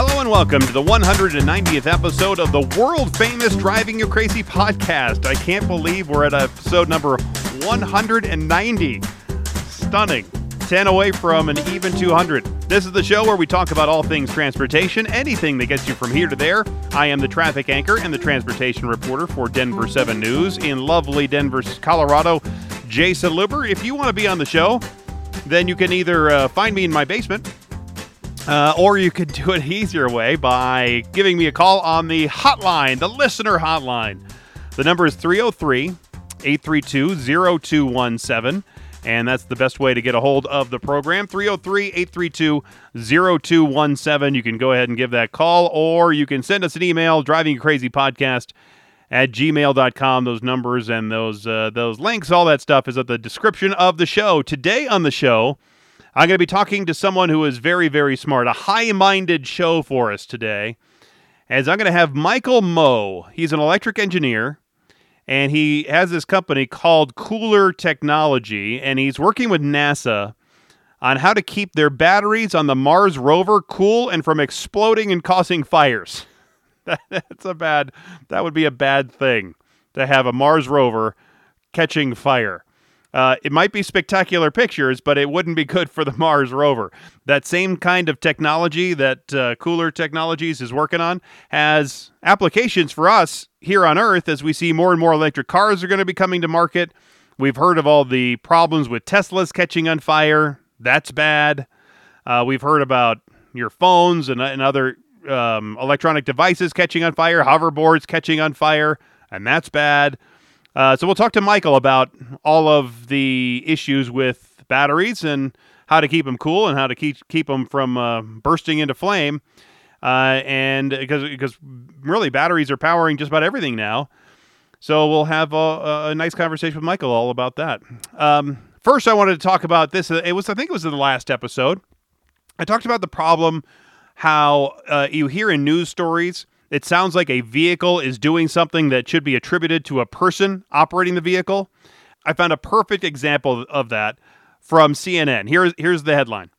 Hello and welcome to the 190th episode of the world famous Driving You Crazy podcast. I can't believe we're at episode number 190. Stunning. 10 away from an even 200. This is the show where we talk about all things transportation, anything that gets you from here to there. I am the traffic anchor and the transportation reporter for Denver 7 News in lovely Denver, Colorado. Jason Luber. If you want to be on the show, then you can either uh, find me in my basement uh, or you could do it easier way by giving me a call on the hotline, the listener hotline. The number is 303 832 0217. And that's the best way to get a hold of the program. 303 832 0217. You can go ahead and give that call, or you can send us an email, driving crazy podcast at gmail.com. Those numbers and those, uh, those links, all that stuff is at the description of the show. Today on the show, I'm going to be talking to someone who is very, very smart, a high minded show for us today. As I'm going to have Michael Mo. He's an electric engineer and he has this company called KULR Technology, and he's working with NASA on how to keep their batteries on the Mars rover cool and from exploding and causing fires. That's a bad, that would be a bad thing to have a Mars rover catching fire. Uh, it might be spectacular pictures, but it wouldn't be good for the Mars rover. That same kind of technology that uh, KULR Technologies is working on has applications for us here on Earth as we see more and more electric cars are going to be coming to market. We've heard of all the problems with Teslas catching on fire. That's bad. Uh, we've heard about your phones and, and other um, electronic devices catching on fire, hoverboards catching on fire, and that's bad. Uh, so we'll talk to Michael about all of the issues with batteries and how to keep them cool and how to keep keep them from uh, bursting into flame. Uh, and because because really batteries are powering just about everything now. So we'll have a, a nice conversation with Michael all about that. Um, first, I wanted to talk about this. It was I think it was in the last episode. I talked about the problem how uh, you hear in news stories it sounds like a vehicle is doing something that should be attributed to a person operating the vehicle. I found a perfect example of that from CNN. Here's, here's the headline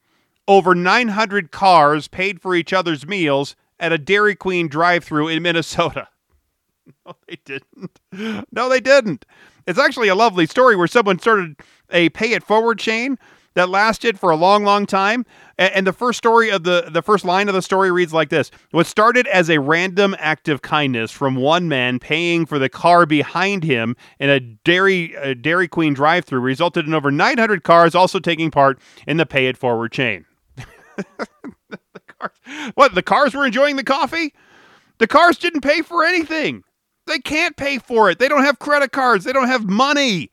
Over 900 cars paid for each other's meals at a Dairy Queen drive through in Minnesota. No, they didn't. No, they didn't. It's actually a lovely story where someone started a pay it forward chain that lasted for a long, long time. And, the first story of the the first line of the story reads like this: What started as a random act of kindness from one man paying for the car behind him in a Dairy a Dairy Queen drive-through resulted in over 900 cars also taking part in the pay it forward chain. the cars, what? The cars were enjoying the coffee. The cars didn't pay for anything. They can't pay for it. They don't have credit cards. They don't have money.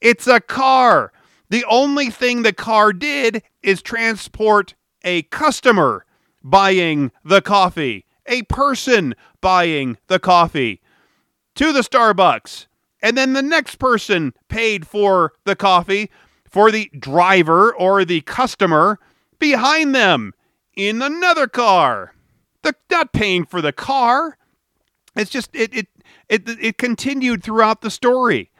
It's a car. The only thing the car did is transport a customer buying the coffee, a person buying the coffee to the Starbucks. And then the next person paid for the coffee for the driver or the customer behind them in another car. The, not paying for the car. It's just it it it, it continued throughout the story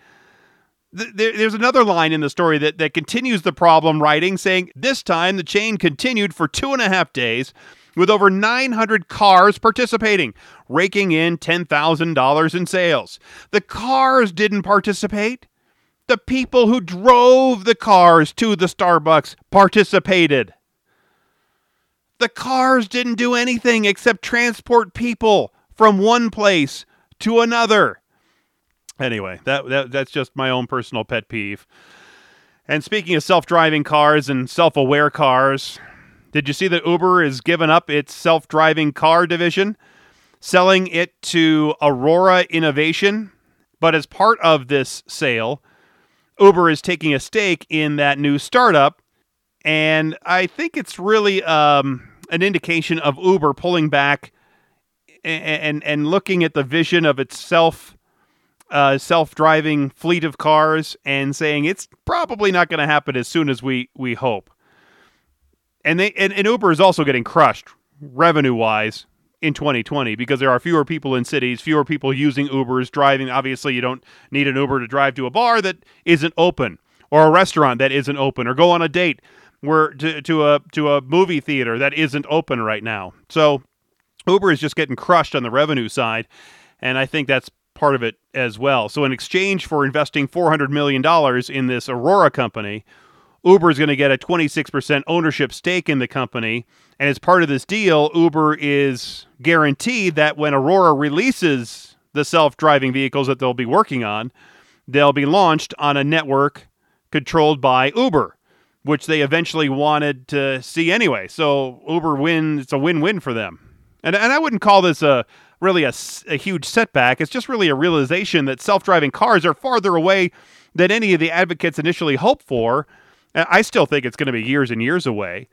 there's another line in the story that, that continues the problem writing saying this time the chain continued for two and a half days with over 900 cars participating raking in $10000 in sales. The cars didn't participate. The people who drove the cars to the starbucks participated. The cars didn't do anything except transport people from one place to another Anyway, that, that that's just my own personal pet peeve. And speaking of self-driving cars and self-aware cars, did you see that Uber has given up its self-driving car division, selling it to Aurora Innovation? But as part of this sale, Uber is taking a stake in that new startup, and I think it's really um, an indication of Uber pulling back and, and and looking at the vision of its self uh, self-driving fleet of cars and saying it's probably not going to happen as soon as we we hope. And they and, and Uber is also getting crushed revenue-wise in 2020 because there are fewer people in cities, fewer people using Ubers, driving. Obviously, you don't need an Uber to drive to a bar that isn't open or a restaurant that isn't open or go on a date where to, to a to a movie theater that isn't open right now. So Uber is just getting crushed on the revenue side, and I think that's part of it as well. So, in exchange for investing $400 million in this Aurora company, Uber is going to get a 26% ownership stake in the company. And as part of this deal, Uber is guaranteed that when Aurora releases the self driving vehicles that they'll be working on, they'll be launched on a network controlled by Uber, which they eventually wanted to see anyway. So Uber wins, it's a win win for them. And, and I wouldn't call this a really a, a huge setback. It's just really a realization that self driving cars are farther away than any of the advocates initially hoped for. I still think it's going to be years and years away.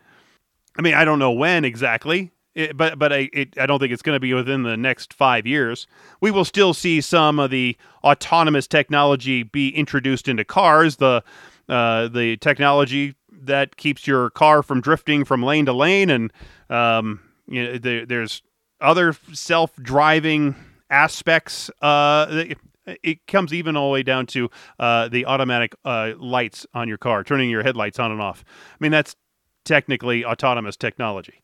I mean, I don't know when exactly, it, but but I it, I don't think it's going to be within the next five years. We will still see some of the autonomous technology be introduced into cars. The uh, the technology that keeps your car from drifting from lane to lane, and um, you know, there, there's other self-driving aspects. Uh, it comes even all the way down to uh, the automatic uh, lights on your car, turning your headlights on and off. I mean, that's technically autonomous technology.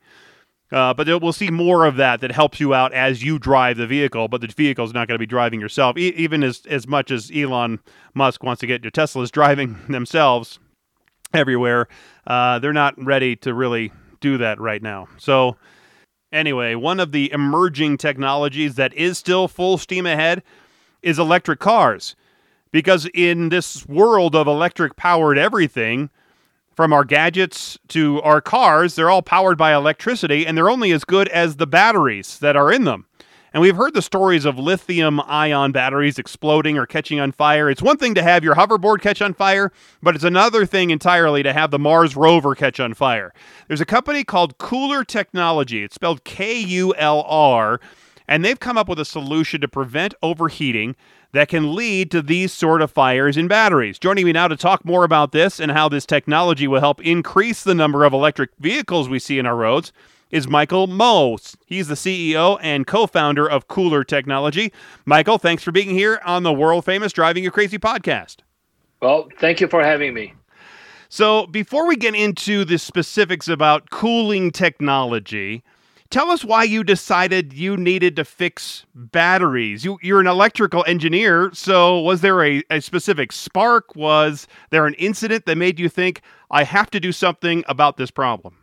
Uh, but we'll see more of that that helps you out as you drive the vehicle, but the vehicle is not going to be driving yourself. E- even as, as much as Elon Musk wants to get your Teslas driving themselves everywhere, uh, they're not ready to really do that right now. So, anyway, one of the emerging technologies that is still full steam ahead is electric cars. Because in this world of electric powered everything, from our gadgets to our cars, they're all powered by electricity and they're only as good as the batteries that are in them. And we've heard the stories of lithium ion batteries exploding or catching on fire. It's one thing to have your hoverboard catch on fire, but it's another thing entirely to have the Mars rover catch on fire. There's a company called KULR Technology. It's spelled K U L R, and they've come up with a solution to prevent overheating that can lead to these sort of fires in batteries. Joining me now to talk more about this and how this technology will help increase the number of electric vehicles we see in our roads is Michael Mo. He's the CEO and co founder of KULR Technology. Michael, thanks for being here on the world famous Driving You Crazy podcast. Well, thank you for having me. So, before we get into the specifics about cooling technology, tell us why you decided you needed to fix batteries. You, you're an electrical engineer, so was there a, a specific spark? Was there an incident that made you think, I have to do something about this problem?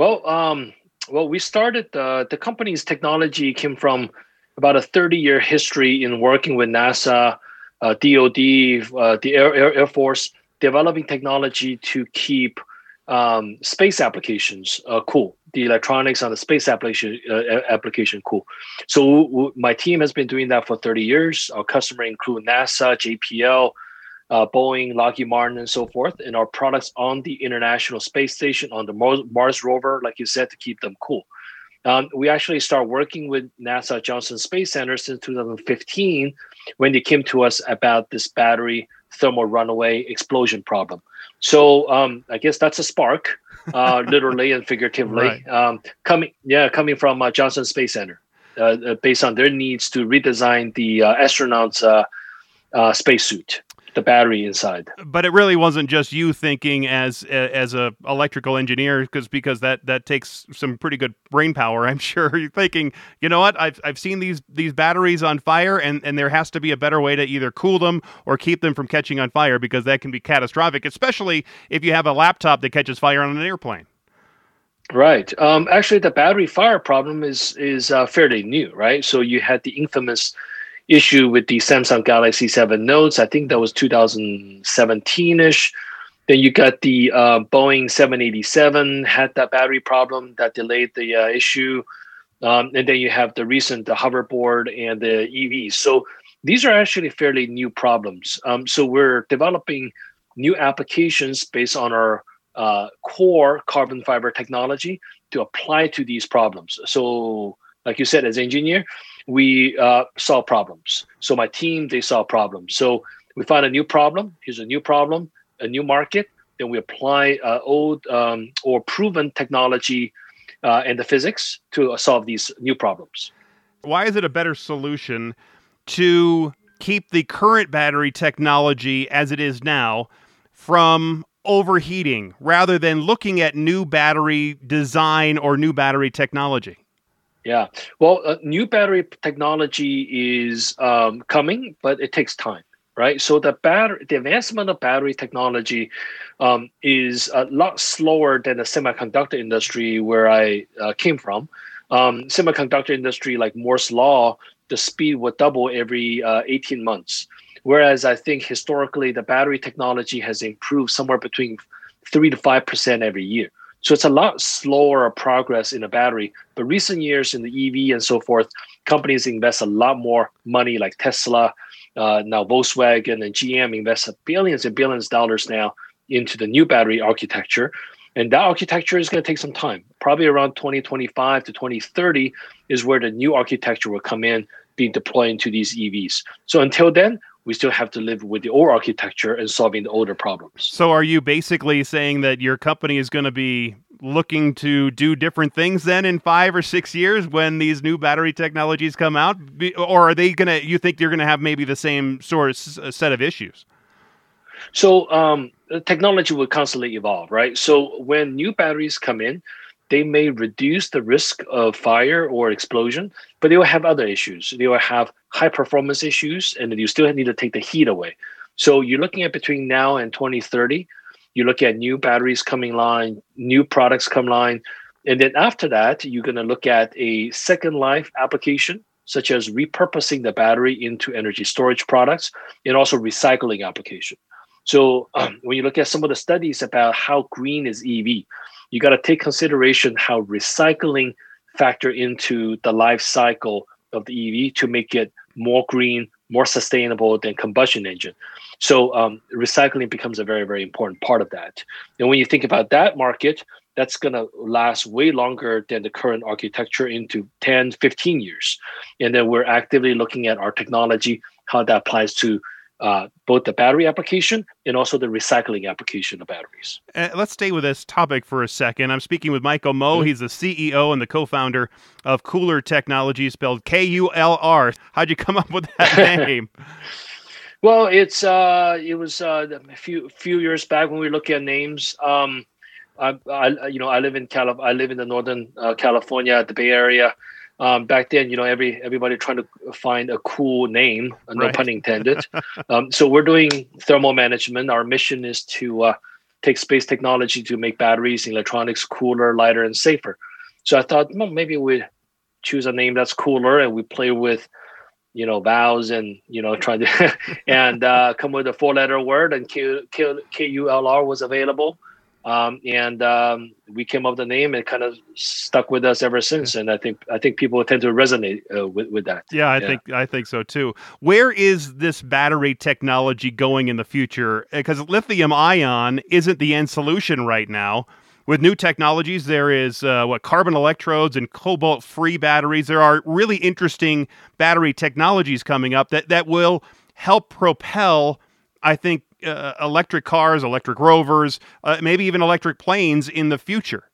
Well, um, well, we started uh, the company's technology came from about a 30 year history in working with NASA, uh, DoD, uh, the Air, Air, Air Force, developing technology to keep um, space applications uh, cool. The electronics on the space application uh, application cool. So w- my team has been doing that for 30 years. Our customer include NASA, JPL, uh, Boeing, Lockheed Martin, and so forth. And our products on the International Space Station, on the Mars, Mars rover, like you said, to keep them cool. Um, we actually start working with NASA Johnson Space Center since 2015 when they came to us about this battery thermal runaway explosion problem. So um, I guess that's a spark, uh, literally and figuratively, right. um, coming yeah coming from uh, Johnson Space Center, uh, uh based on their needs to redesign the uh, astronauts' uh, spacesuit the battery inside. But it really wasn't just you thinking as as a electrical engineer because because that that takes some pretty good brain power. I'm sure you're thinking, you know what? I've I've seen these these batteries on fire and and there has to be a better way to either cool them or keep them from catching on fire because that can be catastrophic, especially if you have a laptop that catches fire on an airplane. Right. Um, actually, the battery fire problem is is uh, fairly new, right? So you had the infamous issue with the Samsung Galaxy 7 Notes. I think that was 2017 ish. Then you got the uh, Boeing 787 had that battery problem that delayed the uh, issue. Um, and then you have the recent the hoverboard and the EVs. So these are actually fairly new problems. Um, so we're developing new applications based on our uh, core carbon fiber technology to apply to these problems. So, like you said, as engineer, we uh, solve problems. So my team, they solve problems. So we find a new problem. Here's a new problem, a new market. Then we apply uh, old um, or proven technology uh, and the physics to solve these new problems. Why is it a better solution to keep the current battery technology as it is now from overheating rather than looking at new battery design or new battery technology? Yeah. Well, uh, new battery technology is um, coming, but it takes time, right? So the battery, the advancement of battery technology um, is a lot slower than the semiconductor industry where I uh, came from. Um, semiconductor industry, like Moore's law, the speed would double every uh, 18 months. Whereas I think historically the battery technology has improved somewhere between three to five percent every year. So it's a lot slower progress in a battery. But recent years in the EV and so forth, companies invest a lot more money, like Tesla, uh, now Volkswagen and GM invest billions and billions of dollars now into the new battery architecture. And that architecture is going to take some time. Probably around 2025 to 2030 is where the new architecture will come in, being deployed into these EVs. So until then, we still have to live with the old architecture and solving the older problems. So, are you basically saying that your company is going to be looking to do different things then in five or six years when these new battery technologies come out? Or are they going to, you think you're going to have maybe the same sort of set of issues? So, um, technology will constantly evolve, right? So, when new batteries come in, they may reduce the risk of fire or explosion, but they will have other issues. They will have high performance issues, and you still need to take the heat away. So you're looking at between now and 2030, you look at new batteries coming line, new products come line, and then after that, you're going to look at a second life application, such as repurposing the battery into energy storage products, and also recycling application. So um, when you look at some of the studies about how green is EV, you got to take consideration how recycling factor into the life cycle of the EV to make it more green, more sustainable than combustion engine. So um, recycling becomes a very, very important part of that. And when you think about that market, that's going to last way longer than the current architecture into 10, 15 years. And then we're actively looking at our technology, how that applies to uh, both the battery application and also the recycling application of batteries. Uh, let's stay with this topic for a second. I'm speaking with Michael Mo. Mm-hmm. He's the CEO and the co-founder of KULR Technology, spelled K-U-L-R. How'd you come up with that name? well, it's uh, it was uh, a few few years back when we look at names. Um, I, I, you know I live in Calif- I live in the northern uh, California, the Bay Area um, back then, you know, every everybody trying to find a cool name, uh, no right. pun intended. um, so we're doing thermal management. Our mission is to uh, take space technology to make batteries, electronics cooler, lighter, and safer. So I thought, well, maybe we choose a name that's cooler, and we play with, you know, vowels and you know, trying to and uh, come with a four-letter word. And K K U L R was available. Um, and um, we came up with the name and kind of stuck with us ever since. And I think I think people tend to resonate uh, with with that. Yeah, I yeah. think I think so too. Where is this battery technology going in the future? Because lithium ion isn't the end solution right now. With new technologies, there is uh, what carbon electrodes and cobalt-free batteries. There are really interesting battery technologies coming up that that will help propel. I think uh, electric cars, electric rovers, uh, maybe even electric planes in the future.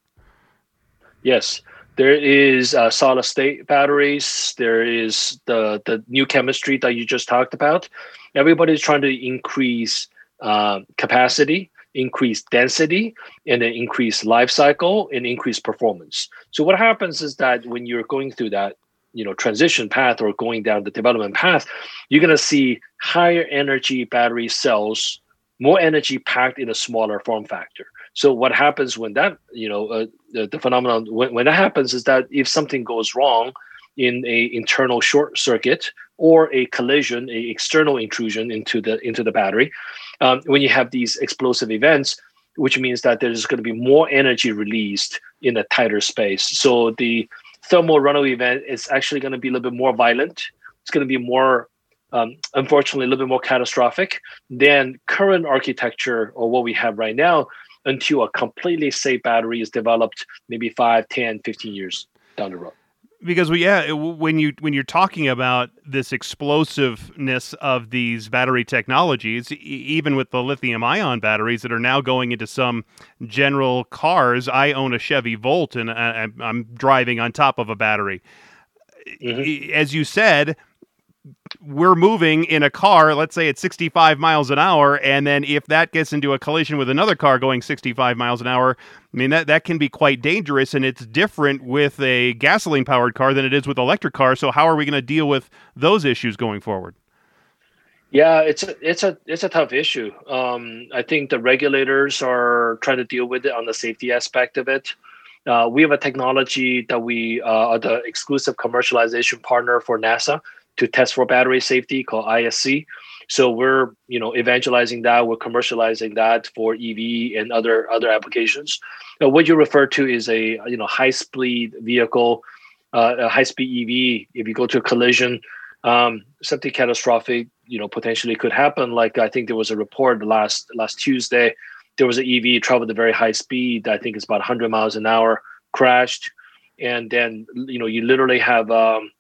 Yes, there is uh, solid state batteries. There is the the new chemistry that you just talked about. Everybody's trying to increase uh, capacity, increase density, and then increase life cycle and increase performance. So what happens is that when you're going through that you know transition path or going down the development path you're going to see higher energy battery cells more energy packed in a smaller form factor. So what happens when that you know uh, the, the, phenomenon when, when that happens is that if something goes wrong in a internal short circuit or a collision a external intrusion into the into the battery um, when you have these explosive events which means that there's going to be more energy released in a tighter space. So the thermal runaway event is actually going to be a little bit more violent. It's going to be more, um, unfortunately, a little bit more catastrophic than current architecture or what we have right now until a completely safe battery is developed maybe 5, 10, 15 years down the road because we yeah when you when you're talking about this explosiveness of these battery technologies even with the lithium ion batteries that are now going into some general cars i own a chevy volt and I, am driving on top of a battery mm-hmm. as you said we're moving in a car, let's say at 65 miles an hour, and then if that gets into a collision with another car going 65 miles an hour, I mean that that can be quite dangerous, and it's different with a gasoline powered car than it is with electric cars. So how are we going to deal with those issues going forward? Yeah, it's a it's a it's a tough issue. Um, I think the regulators are trying to deal with it on the safety aspect of it. Uh, we have a technology that we uh, are the exclusive commercialization partner for NASA to test for battery safety called ISC. So we're you know evangelizing that, we're commercializing that for EV and other other applications. Now, what you refer to is a you know high speed vehicle, uh, a high speed EV. If you go to a collision, um, something catastrophic you know potentially could happen. Like I think there was a report last last Tuesday, there was an EV traveled at very high speed. I think it's about 100 miles an hour, crashed, and then you know you literally have um,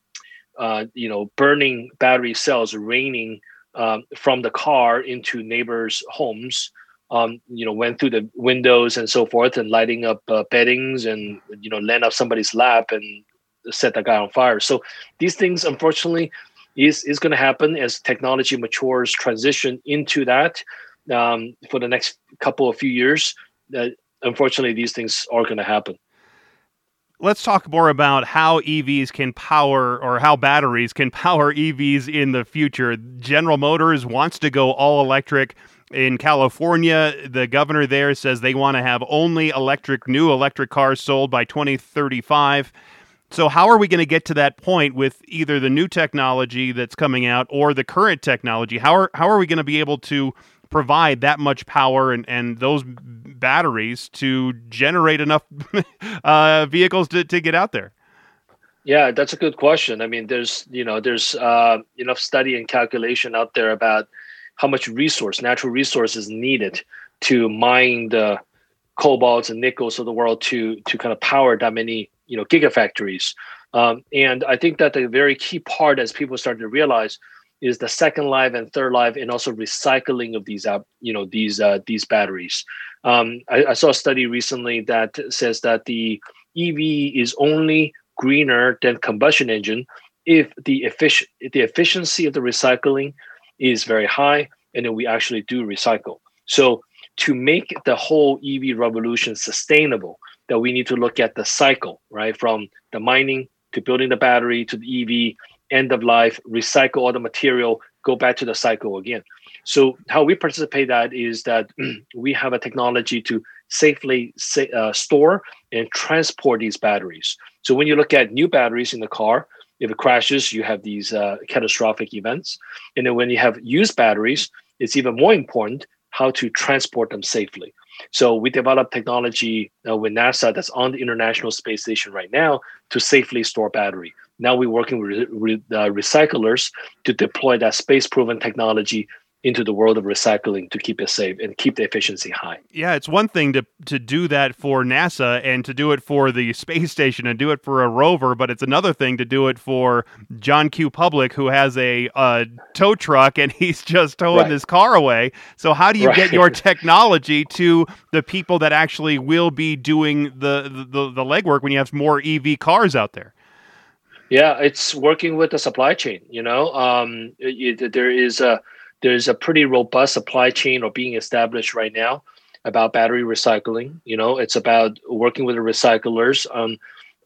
uh, you know, burning battery cells raining um, from the car into neighbors' homes. Um, you know, went through the windows and so forth, and lighting up uh, beddings, and you know, land up somebody's lap and set the guy on fire. So these things, unfortunately, is is going to happen as technology matures, transition into that um, for the next couple of few years. Uh, unfortunately, these things are going to happen let's talk more about how EVs can power or how batteries can power EVs in the future. General Motors wants to go all electric. In California, the governor there says they want to have only electric, new electric cars sold by 2035. So, how are we going to get to that point with either the new technology that's coming out or the current technology? How are, how are we going to be able to provide that much power and, and those batteries to generate enough uh, vehicles to, to get out there? Yeah, that's a good question. I mean, there's you know there's uh, enough study and calculation out there about how much resource, natural resources needed to mine the cobalts and nickels of the world to to kind of power that many you know gigafactories. Um, and I think that the very key part, as people start to realize, is the second life and third life, and also recycling of these uh, you know these uh, these batteries. Um, I, I, saw a study recently that says that the EV is only greener than combustion engine if the efficient the efficiency of the recycling is very high, and then we actually do recycle. So to make the whole EV revolution sustainable, that we need to look at the cycle, right, from the mining to building the battery to the EV, end of life, recycle all the material, go back to the cycle again. So how we participate that is that we have a technology to safely uh, store and transport these batteries. So when you look at new batteries in the car, if it crashes, you have these uh, catastrophic events. And then when you have used batteries, it's even more important how to transport them safely. So we developed technology uh, with NASA that's on the International Space Station right now to safely store battery. Now we're working with, with uh, recyclers to deploy that space-proven technology into the world of recycling to keep it safe and keep the efficiency high. Yeah, it's one thing to to do that for NASA and to do it for the space station and do it for a rover, but it's another thing to do it for John Q. Public, who has a, tow truck and he's just towing right. this car away. So how do you right. get your technology to the people that actually will be doing the the, the legwork when you have more EV cars out there? Yeah, it's working with the supply chain. You know, um, it, there is a there's a pretty robust supply chain or being established right now about battery recycling. You know, it's about working with the recyclers on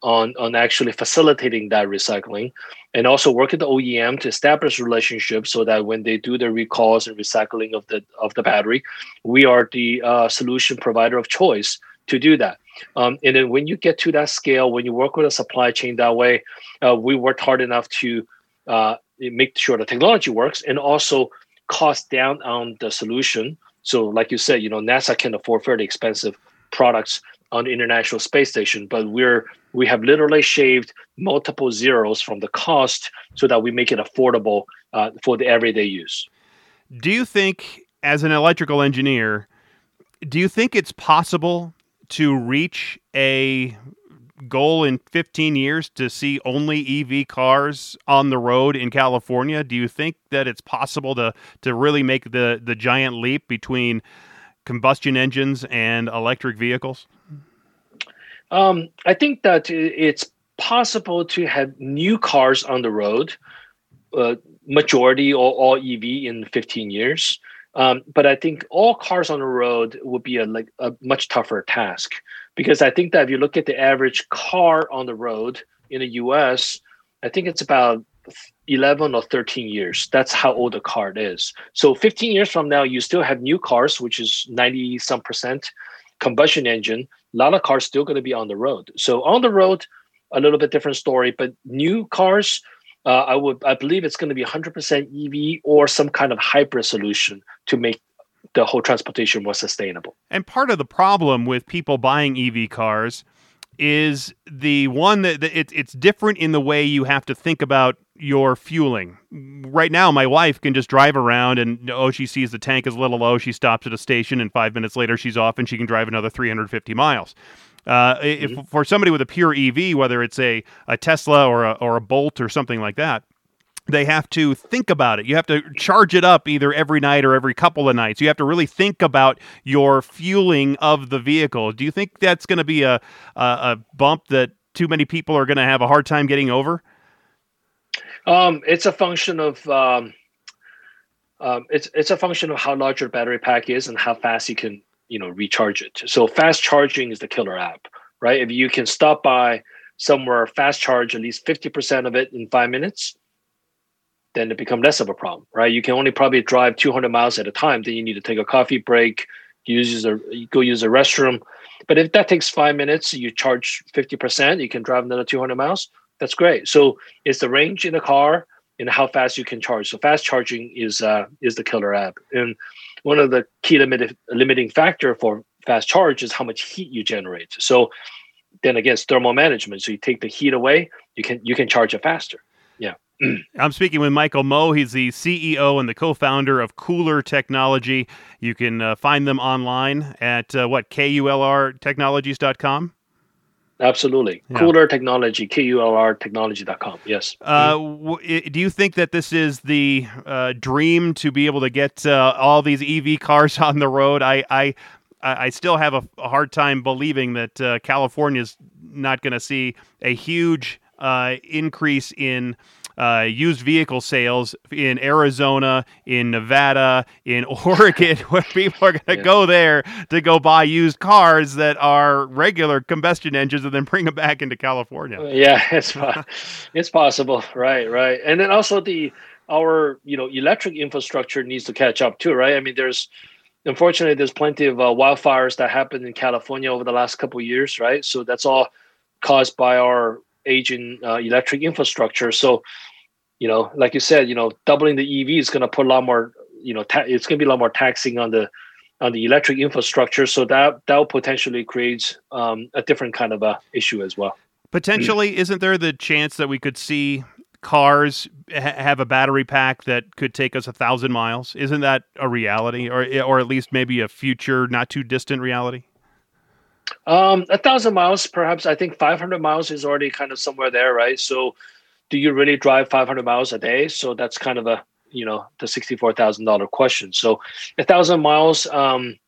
on on actually facilitating that recycling, and also work with the OEM to establish relationships so that when they do the recalls and recycling of the of the battery, we are the uh, solution provider of choice to do that. Um, and then when you get to that scale, when you work with a supply chain that way, uh, we worked hard enough to uh, make sure the technology works and also cost down on the solution. So, like you said, you know, NASA can afford fairly expensive products on the International Space Station, but we're we have literally shaved multiple zeros from the cost so that we make it affordable uh, for the everyday use. Do you think, as an electrical engineer, do you think it's possible to reach a goal in 15 years to see only EV cars on the road in California? Do you think that it's possible to to really make the the giant leap between combustion engines and electric vehicles? Um, I think that it's possible to have new cars on the road, uh, majority or all EV in 15 years. Um, but I think all cars on the road would be a like a much tougher task because I think that if you look at the average car on the road in the U.S., I think it's about 11 or 13 years. That's how old the car is. So 15 years from now, you still have new cars, which is 90 some percent combustion engine. A lot of cars still going to be on the road. So on the road, a little bit different story. But new cars, uh, I would I believe it's going to be 100% EV or some kind of hybrid solution to make the whole transportation more sustainable. And part of the problem with people buying EV cars is the one that, that it, it's different in the way you have to think about your fueling. Right now, my wife can just drive around and oh, she sees the tank is a little low. She stops at a station, and five minutes later, she's off and she can drive another 350 miles. Uh, mm-hmm. If for somebody with a pure EV, whether it's a, a Tesla or a, or a Bolt or something like that, they have to think about it. You have to charge it up either every night or every couple of nights. You have to really think about your fueling of the vehicle. Do you think that's going to be a, a, a bump that too many people are going to have a hard time getting over? Um, it's a function of um, um, it's it's a function of how large your battery pack is and how fast you can you know recharge it. So fast charging is the killer app, right? If you can stop by somewhere fast charge at least fifty percent of it in five minutes, then it becomes less of a problem, right? You can only probably drive two hundred miles at a time. Then you need to take a coffee break, use a go use a restroom. But if that takes five minutes, you charge fifty percent, you can drive another two hundred miles that's great. So it's the range in the car and how fast you can charge. So fast charging is uh, is the killer app. And one of the key limit, limiting factor for fast charge is how much heat you generate. So then again, it's thermal management. So you take the heat away, you can you can charge it faster. Yeah. I'm speaking with Michael Mo. He's the CEO and the co-founder of KULR Technology. You can uh, find them online at uh, what kulrtechnologies.com. Absolutely. Yeah. KULR Technology, K U L R technology.com. Yes. Uh, w- do you think that this is the uh, dream to be able to get uh, all these EV cars on the road? I, I, I still have a, a hard time believing that uh, California is not going to see a huge uh, increase in uh, used vehicle sales in Arizona, in Nevada, in Oregon, where people are going to yeah. go there to go buy used cars that are regular combustion engines and then bring them back into California. Uh, yeah, it's it's possible, right? Right, and then also the our you know electric infrastructure needs to catch up too, right? I mean, there's unfortunately there's plenty of uh, wildfires that happened in California over the last couple years, right? So that's all caused by our aging uh, electric infrastructure. So you know, like you said, you know, doubling the EV is going to put a lot more, you know, ta- it's going to be a lot more taxing on the on the electric infrastructure. So that that potentially create um, a different kind of a issue as well. Potentially, isn't there the chance that we could see cars ha- have a battery pack that could take us a thousand miles? Isn't that a reality, or or at least maybe a future, not too distant reality? Um, a thousand miles, perhaps. I think 500 miles is already kind of somewhere there, right? So do you really drive 500 miles a day? So that's kind of a you know the $64,000 question. So a thousand miles, um,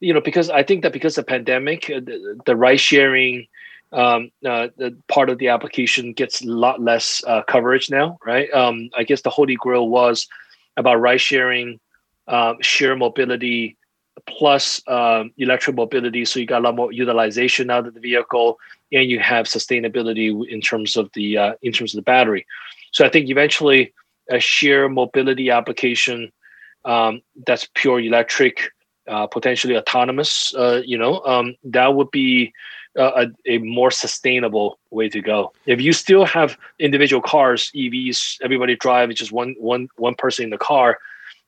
you know, because I think that because of the pandemic, uh, the, the ride sharing um, uh, the part of the application gets a lot less uh, coverage now, right? Um, I guess the holy grail was about ride sharing, um, share mobility, plus um, electric mobility. So you got a lot more utilization out of the vehicle, and you have sustainability in terms of the uh, in terms of the battery. So I think eventually a sheer mobility application um, that's pure electric, uh, potentially autonomous, uh, you know, um, that would be a, a, more sustainable way to go. If you still have individual cars, EVs, everybody drive, it's just one one one person in the car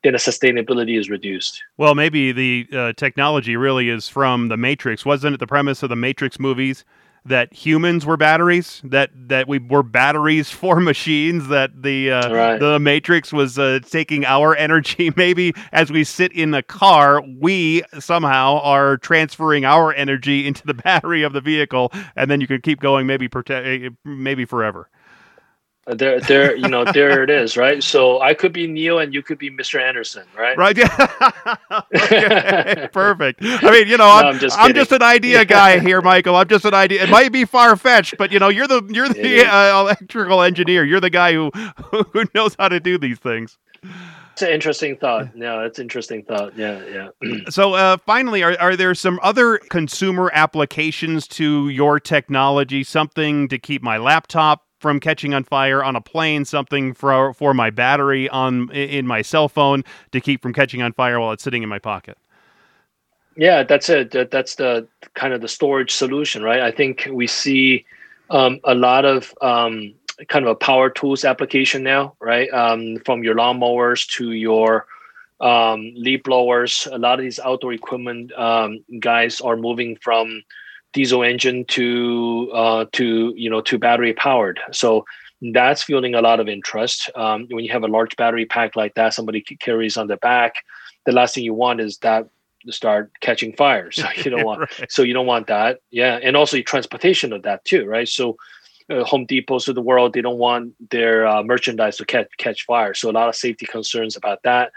then the sustainability is reduced. Well, maybe the uh, technology really is from the Matrix. Wasn't it the premise of the Matrix movies that humans were batteries? That that we were batteries for machines? That the uh, right. the Matrix was uh, taking our energy? Maybe as we sit in the car, we somehow are transferring our energy into the battery of the vehicle, and then you can keep going. Maybe prote- maybe forever. Uh, There, there, you know, there it is, right? So I could be Neo, and you could be Mr. Anderson, right? Right. Yeah. okay. Perfect. I mean, you know, I'm, I'm just I'm just an idea guy here, Michael. I'm just an idea. It might be far fetched, but you know, you're the you're the uh, electrical engineer. You're the guy who who knows how to do these things. It's an interesting thought. No, it's interesting thought. Yeah, yeah. So, uh, finally, are, are there some other consumer applications to your technology? Something to keep my laptop from catching on fire on a plane, something for for my battery on in my cell phone to keep from catching on fire while it's sitting in my pocket. Yeah, that's it. That, that's the kind of the storage solution, right? I think we see um, a lot of um, kind of a power tools application now, right? Um, from your lawnmowers to your um, leaf blowers. A lot of these outdoor equipment um, guys are moving from diesel engine to uh, to you know to battery powered. So that's fueling a lot of interest. Um, when you have a large battery pack like that, somebody carries on the back. The last thing you want is that to start catching fire. So you don't want Right. so you don't want that. Yeah, and also your transportation of that too, right? So uh, Home Depots of the world, they don't want their uh, merchandise to catch catch fire. So a lot of safety concerns about that.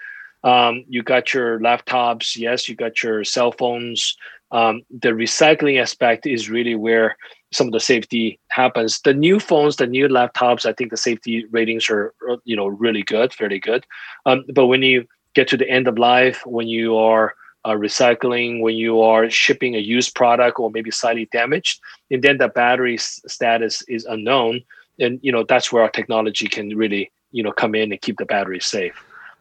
Um, you got your laptops, yes, you got your cell phones. Um, the recycling aspect is really where some of the safety happens. The new phones, the new laptops, I think the safety ratings are, uh, you know, really good, fairly good. Um, but when you get to the end of life, when you are uh, recycling, when you are shipping a used product or maybe slightly damaged, and then the battery status is unknown, and you know that's where our technology can really you know come in and keep the battery safe.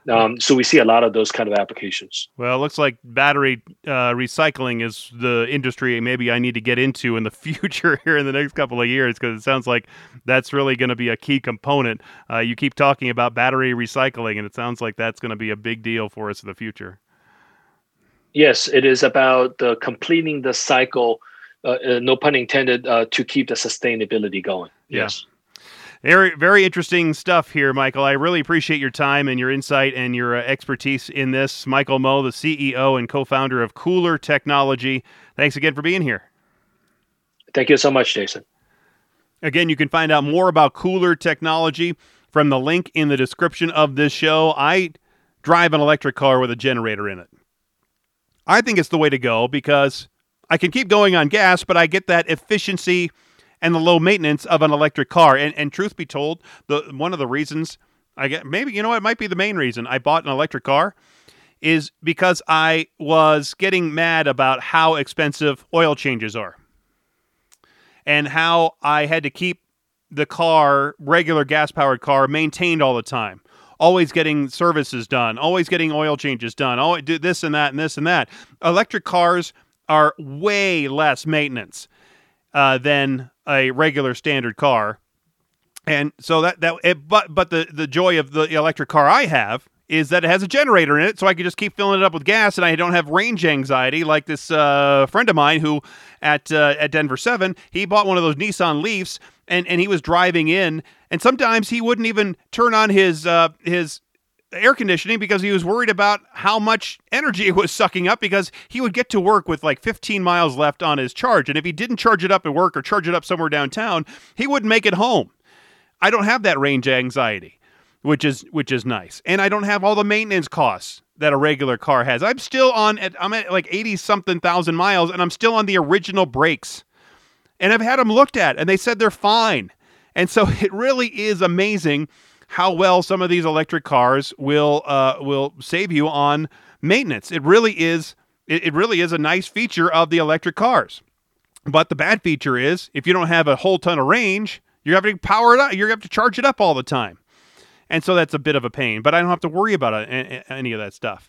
Um, so we see a lot of those kind of applications. Well, it looks like battery uh, recycling is the industry maybe I need to get into in the future here in the next couple of years because it sounds like that's really going to be a key component. Uh, you keep talking about battery recycling, and it sounds like that's going to be a big deal for us in the future. Yes, it is about uh, completing the cycle. Uh, uh, no pun intended. Uh, to keep the sustainability going. Yeah. Very, very interesting stuff here, Michael. I really appreciate your time and your insight and your uh, expertise in this. Michael Mo, the CEO and co founder of KULR Technology. Thanks again for being here. Thank you so much, Jason. Again, you can find out more about KULR Technology from the link in the description of this show. I drive an electric car with a generator in it. I think it's the way to go because I can keep going on gas, but I get that efficiency and the low maintenance of an electric car. And, and truth be told, the one of the reasons I get maybe you know what might be the main reason I bought an electric car is because I was getting mad about how expensive oil changes are and how I had to keep the car, regular gas powered car, maintained all the time. Always getting services done, always getting oil changes done, always do this and that and this and that. Electric cars are way less maintenance uh, than a regular standard car, and so that that it, but but the the joy of the electric car I have is that it has a generator in it, so I can just keep filling it up with gas, and I don't have range anxiety like this uh, friend of mine who at uh, at Denver Seven he bought one of those Nissan Leafs, and and he was driving in, and sometimes he wouldn't even turn on his uh, his air conditioning because he was worried about how much energy it was sucking up because he would get to work with like 15 miles left on his charge. And if he didn't charge it up at work or charge it up somewhere downtown he wouldn't make it home. I don't have that range anxiety which is which is nice. And i don't have all the maintenance costs that a regular car has. I'm still on at i'm at like 80 something thousand miles and i'm still on the original brakes. And i've had them looked at and they said they're fine. And so it really is amazing how well some of these electric cars will uh, will save you on maintenance. It really is it, it really is a nice feature of the electric cars. But the bad feature is if you don't have a whole ton of range, you're having to power it up. You're going to have to charge it up all the time, and so that's a bit of a pain. But I don't have to worry about any of that stuff.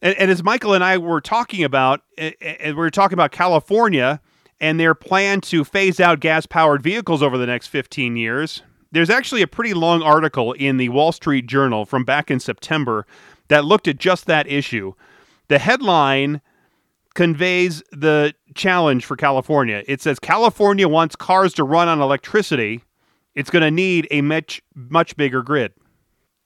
And, and as Michael and I were talking about, we were talking about California and their plan to phase out gas powered vehicles over the next 15 years. There's actually a pretty long article in the Wall Street Journal from back in September that looked at just that issue. The headline conveys the challenge for California. It says California wants cars to run on electricity. It's going to need a much much bigger grid.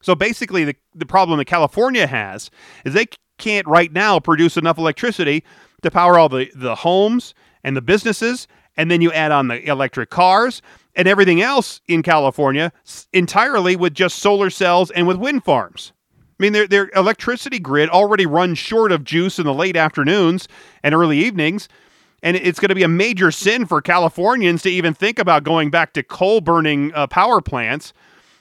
So basically the the problem that California has is they can't right now produce enough electricity to power all the the homes and the businesses and then you add on the electric cars and everything else in California entirely with just solar cells and with wind farms. I mean, their, their electricity grid already runs short of juice in the late afternoons and early evenings. And it's going to be a major sin for Californians to even think about going back to coal burning uh, power plants.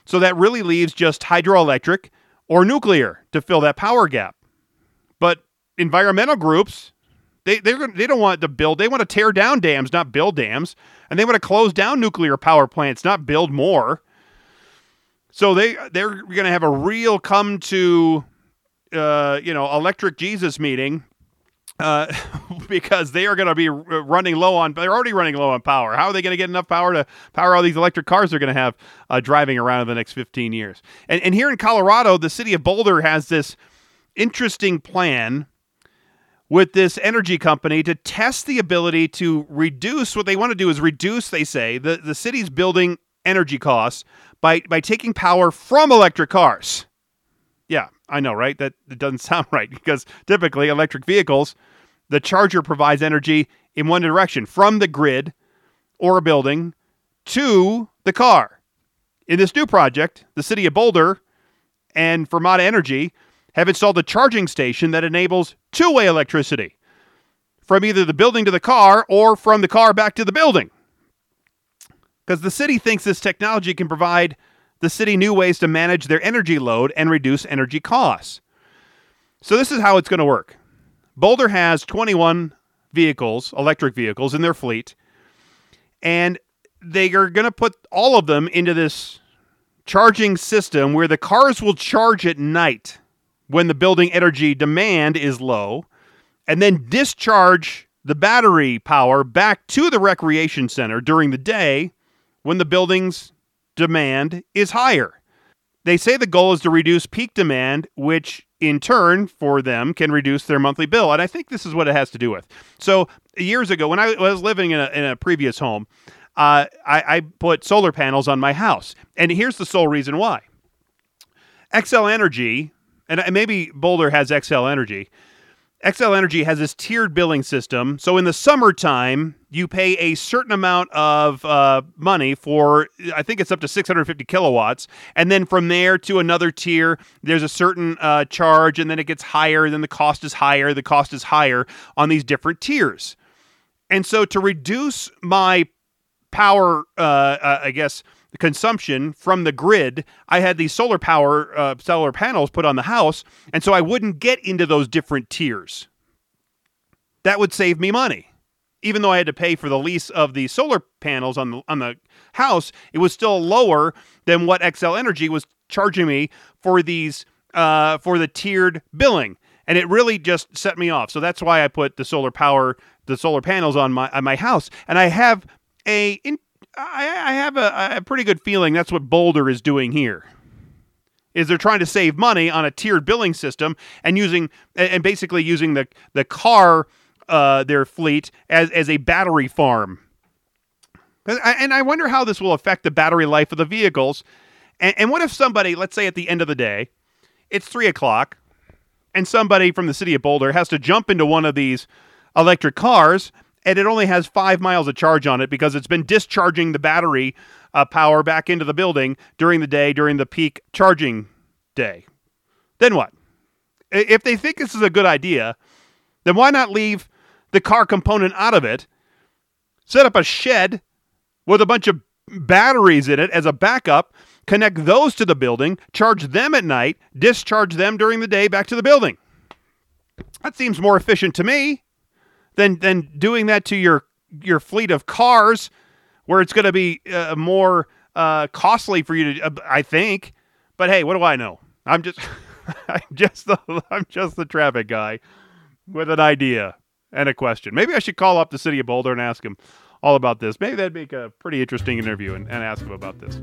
So that really leaves just hydroelectric or nuclear to fill that power gap. But environmental groups, they, they they don't want to build, they want to tear down dams, not build dams. And they want to close down nuclear power plants, not build more. So they they're going to have a real come to uh, you know electric Jesus meeting uh, because they are going to be running low on. They're already running low on power. How are they going to get enough power to power all these electric cars they're going to have uh, driving around in the next 15 years? And, and here in Colorado, the city of Boulder has this interesting plan with this energy company to test the ability to reduce what they want to do is reduce, they say, the, the city's building energy costs by by taking power from electric cars. Yeah, I know, right? That, doesn't sound right because typically electric vehicles, the charger provides energy in one direction from the grid or a building to the car. In this new project, the city of Boulder and Fermata Energy have installed a charging station that enables two way electricity from either the building to the car or from the car back to the building. Because the city thinks this technology can provide the city new ways to manage their energy load and reduce energy costs. So, this is how it's going to work. Boulder has 21 vehicles, electric vehicles, in their fleet, and they are going to put all of them into this charging system where the cars will charge at night when the building energy demand is low and then discharge the battery power back to the recreation center during the day when the building's demand is higher. They say the goal is to reduce peak demand, which in turn for them can reduce their monthly bill. And I think this is what it has to do with. So, years ago, when I was living in a, in a previous home, uh, I, I put solar panels on my house. And here's the sole reason why Xcel Energy, and maybe Boulder has Xcel Energy, Xcel Energy has this tiered billing system. So in the summertime, you pay a certain amount of uh, money for, I think it's up to 650 kilowatts. And then from there to another tier, there's a certain uh, charge, and then it gets higher. Then the cost is higher. The cost is higher on these different tiers. And so to reduce my power, uh, uh I guess, consumption from the grid, I had these solar power uh, solar panels put on the house, and so I wouldn't get into those different tiers. That would save me money. Even though I had to pay for the lease of the solar panels on the on the house, it was still lower than what Xcel Energy was charging me for these uh, for the tiered billing, and it really just set me off. So that's why I put the solar power, the solar panels on my on my house, and I have a in, I, I have a, a pretty good feeling that's what Boulder is doing here. Is they're trying to save money on a tiered billing system and using and basically using the the car uh, their fleet as as a battery farm. And I wonder how this will affect the battery life of the vehicles. And, and what if somebody, let's say at the end of the day, it's three o'clock, and somebody from the city of Boulder has to jump into one of these electric cars and it only has five miles of charge on it because it's been discharging the battery uh, power back into the building during the day during the peak charging day. Then what? If they think this is a good idea, then why not leave the car component out of it? Set up a shed with a bunch of batteries in it as a backup, connect those to the building, charge them at night, discharge them during the day back to the building. That seems more efficient to me than than doing that to your your fleet of cars, where it's going to be uh, more uh, costly for you to. Uh, I think, but hey, what do I know? I'm just I'm just the I'm just the traffic guy with an idea and a question. Maybe I should call up the city of Boulder and ask him all about this. Maybe that'd make a pretty interesting interview and, and ask him about this.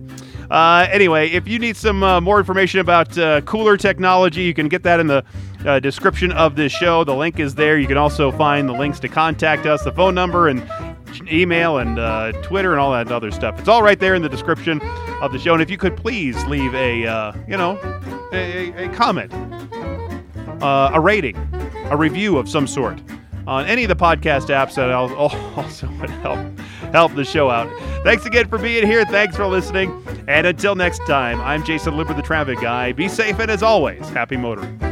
Uh, anyway, if you need some uh, more information about uh, KULR technology, you can get that in the uh, description of this show. The link is there. You can also find the links to contact us, the phone number, and email and uh, Twitter and all that other stuff. It's all right there in the description of the show. And if you could please leave a, uh, you know, a, a comment, a rating, a review of some sort on any of the podcast apps that also would help help the show out. Thanks again for being here. Thanks for listening. And until next time, I'm Jason Lipper, the traffic guy. Be safe and as always, happy motoring.